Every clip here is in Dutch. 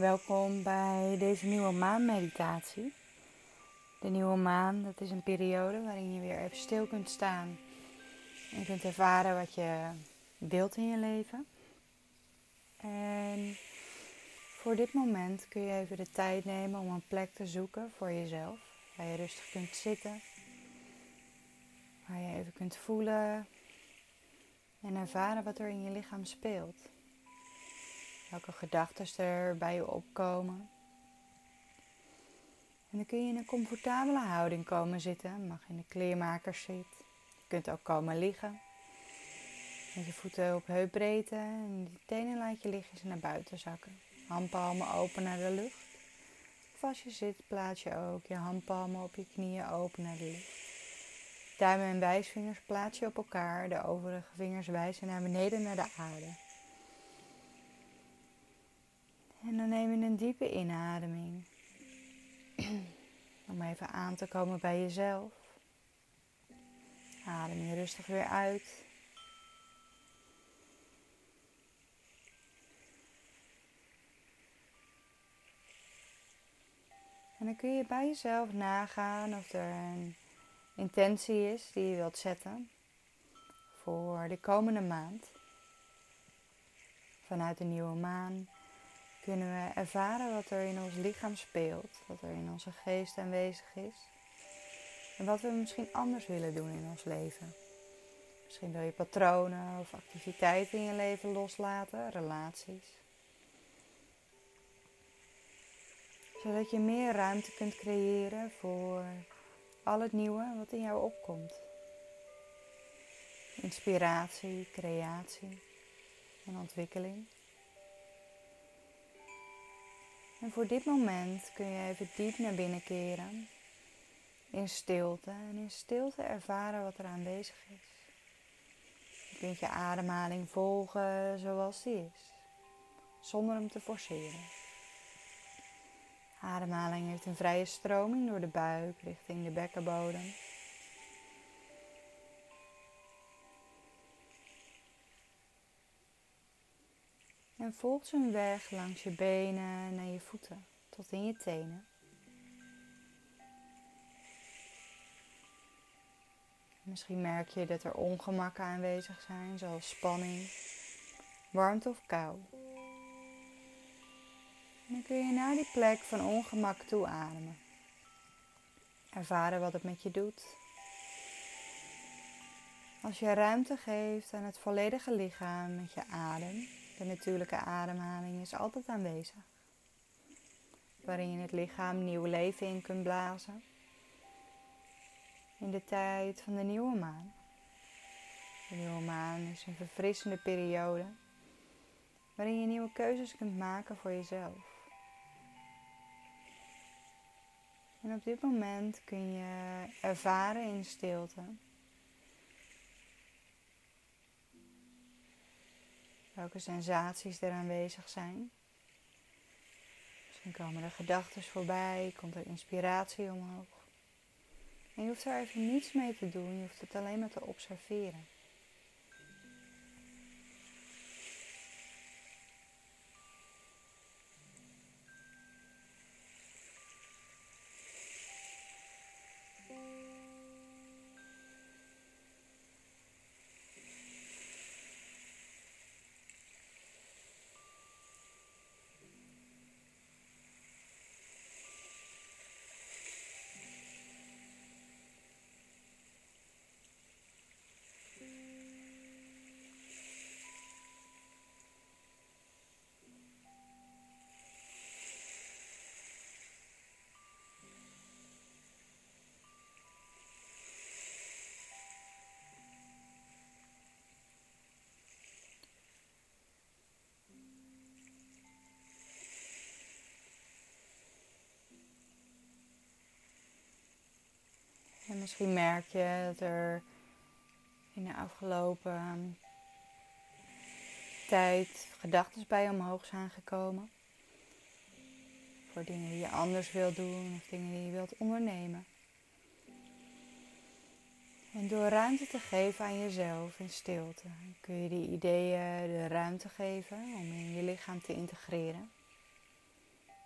Welkom bij deze nieuwe maanmeditatie. De nieuwe maan, dat is een periode waarin je weer even stil kunt staan en kunt ervaren wat je wilt in je leven. En voor dit moment kun je even de tijd nemen om een plek te zoeken voor jezelf, waar je rustig kunt zitten, waar je even kunt voelen en ervaren wat er in je lichaam speelt welke gedachten er bij je opkomen. En dan kun je in een comfortabele houding komen zitten. Mag in de kleermakers zitten. Je kunt ook komen liggen. Met je voeten op heupbreedte en die tenen laat je lichtjes naar buiten zakken. Handpalmen open naar de lucht. Of als je zit, plaats je ook je handpalmen op je knieën open naar de lucht. Duimen en wijsvingers plaats je op elkaar. De overige vingers wijzen naar beneden naar de aarde. En dan neem je een diepe inademing. Om even aan te komen bij jezelf. Adem je rustig weer uit. En dan kun je bij jezelf nagaan of er een intentie is die je wilt zetten voor de komende maand. Vanuit de nieuwe maan kunnen we ervaren wat er in ons lichaam speelt, wat er in onze geest aanwezig is. En wat we misschien anders willen doen in ons leven. Misschien wil je patronen of activiteiten in je leven loslaten, relaties. Zodat je meer ruimte kunt creëren voor al het nieuwe wat in jou opkomt. Inspiratie, creatie en ontwikkeling. En voor dit moment kun je even diep naar binnen keren. In stilte. En in stilte ervaren wat er aanwezig is. Je kunt je ademhaling volgen zoals die is. Zonder hem te forceren. Ademhaling heeft een vrije stroming door de buik richting de bekkenbodem. En volg zijn weg langs je benen naar je voeten tot in je tenen. Misschien merk je dat er ongemakken aanwezig zijn, zoals spanning, warmte of kou. Dan kun je naar die plek van ongemak toe ademen. Ervaren wat het met je doet. Als je ruimte geeft aan het volledige lichaam met je adem, de natuurlijke ademhaling is altijd aanwezig. Waarin je het lichaam nieuw leven in kunt blazen. In de tijd van de nieuwe maan. De nieuwe maan is een verfrissende periode waarin je nieuwe keuzes kunt maken voor jezelf. En op dit moment kun je ervaren in stilte welke sensaties er aanwezig zijn. Misschien komen er gedachten voorbij, komt er inspiratie omhoog. En je hoeft er even niets mee te doen, je hoeft het alleen maar te observeren. En misschien merk je dat er in de afgelopen tijd gedachten bij je omhoog zijn gekomen. Voor dingen die je anders wilt doen of dingen die je wilt ondernemen. En door ruimte te geven aan jezelf in stilte, kun je die ideeën de ruimte geven om in je lichaam te integreren.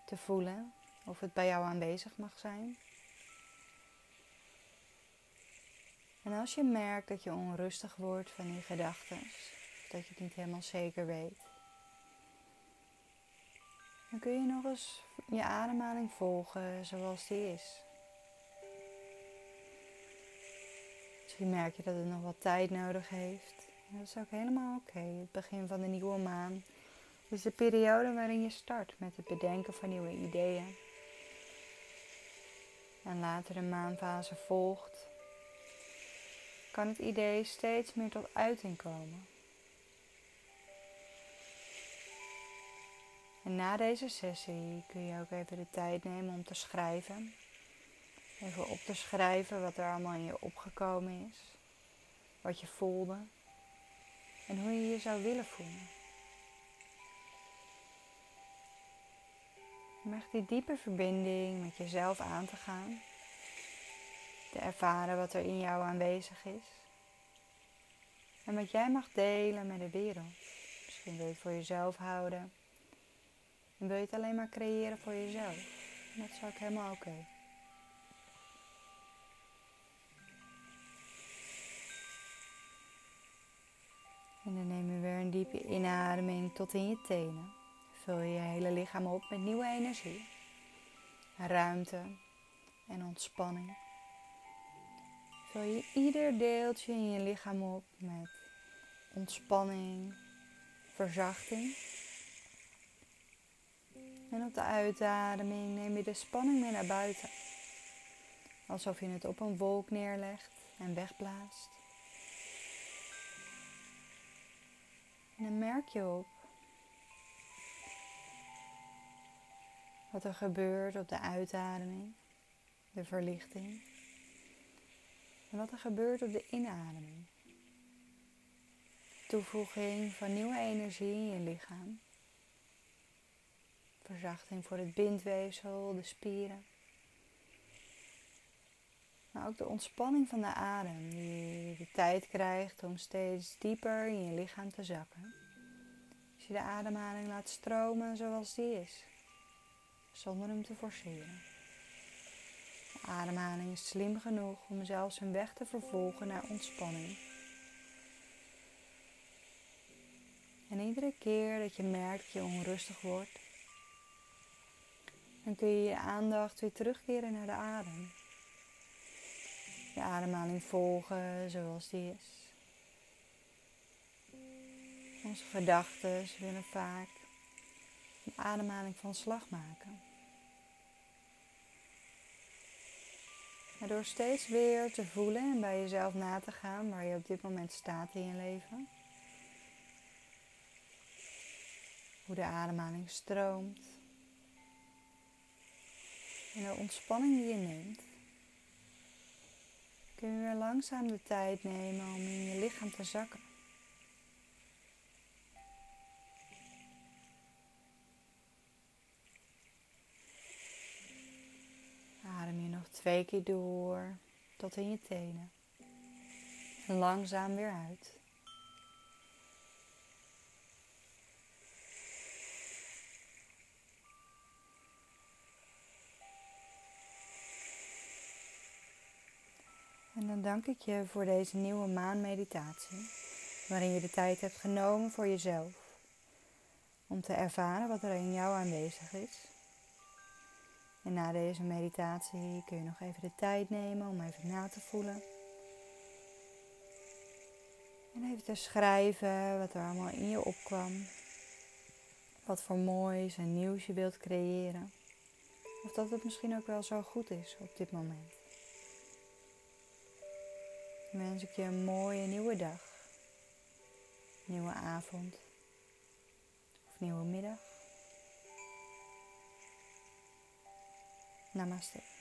te voelen of het bij jou aanwezig mag zijn. En als je merkt dat je onrustig wordt van die gedachten, dat je het niet helemaal zeker weet, dan kun je nog eens je ademhaling volgen zoals die is. Misschien merk je dat het nog wat tijd nodig heeft. dat is ook helemaal oké. Het begin van de nieuwe maan is de periode waarin je start met het bedenken van nieuwe ideeën. En later de maanfase volgt, kan het idee steeds meer tot uiting komen. En na deze sessie kun je ook even de tijd nemen om te schrijven. Even op te schrijven wat er allemaal in je opgekomen is. Wat je voelde. En hoe je je zou willen voelen. Om echt die diepe verbinding met jezelf aan te gaan. Te ervaren wat er in jou aanwezig is. En wat jij mag delen met de wereld. Misschien wil je het voor jezelf houden. En wil je het alleen maar creëren voor jezelf. dat is ook helemaal oké. En dan neem je weer een diepe inademing tot in je tenen. Vul je hele lichaam op met nieuwe energie, ruimte en ontspanning. Vul je ieder deeltje in je lichaam op met ontspanning, verzachting. En op de uitademing neem je de spanning mee naar buiten. Alsof je het op een wolk neerlegt en wegblaast. En dan merk je op wat er gebeurt op de uitademing, de verlichting. En wat er gebeurt op de inademing. Toevoeging van nieuwe energie in je lichaam. Verzachting voor het bindweefsel, de spieren. Maar ook de ontspanning van de adem, die de tijd krijgt om steeds dieper in je lichaam te zakken. Als je de ademhaling laat stromen zoals die is, zonder hem te forceren. De ademhaling is slim genoeg om zelfs een weg te vervolgen naar ontspanning. En iedere keer dat je merkt dat je onrustig wordt, dan kun je je aandacht weer terugkeren naar de adem je ademhaling volgen zoals die is. Onze gedachten willen vaak een ademhaling van slag maken. Maar door steeds weer te voelen en bij jezelf na te gaan waar je op dit moment staat in je leven. Hoe de ademhaling stroomt. En de ontspanning die je neemt kun je weer langzaam de tijd nemen om in je lichaam te zakken. Adem je nog twee keer door tot in je tenen. En langzaam weer uit. En dan dank ik je voor deze nieuwe maanmeditatie, waarin je de tijd hebt genomen voor jezelf, om te ervaren wat er in jou aanwezig is. En na deze meditatie kun je nog even de tijd nemen om even na te voelen. En even te schrijven wat er allemaal in je opkwam. Wat voor moois en nieuws je wilt creëren. Of dat het misschien ook wel zo goed is op dit moment wens ik je een mooie nieuwe dag, nieuwe avond of nieuwe middag. Namaste.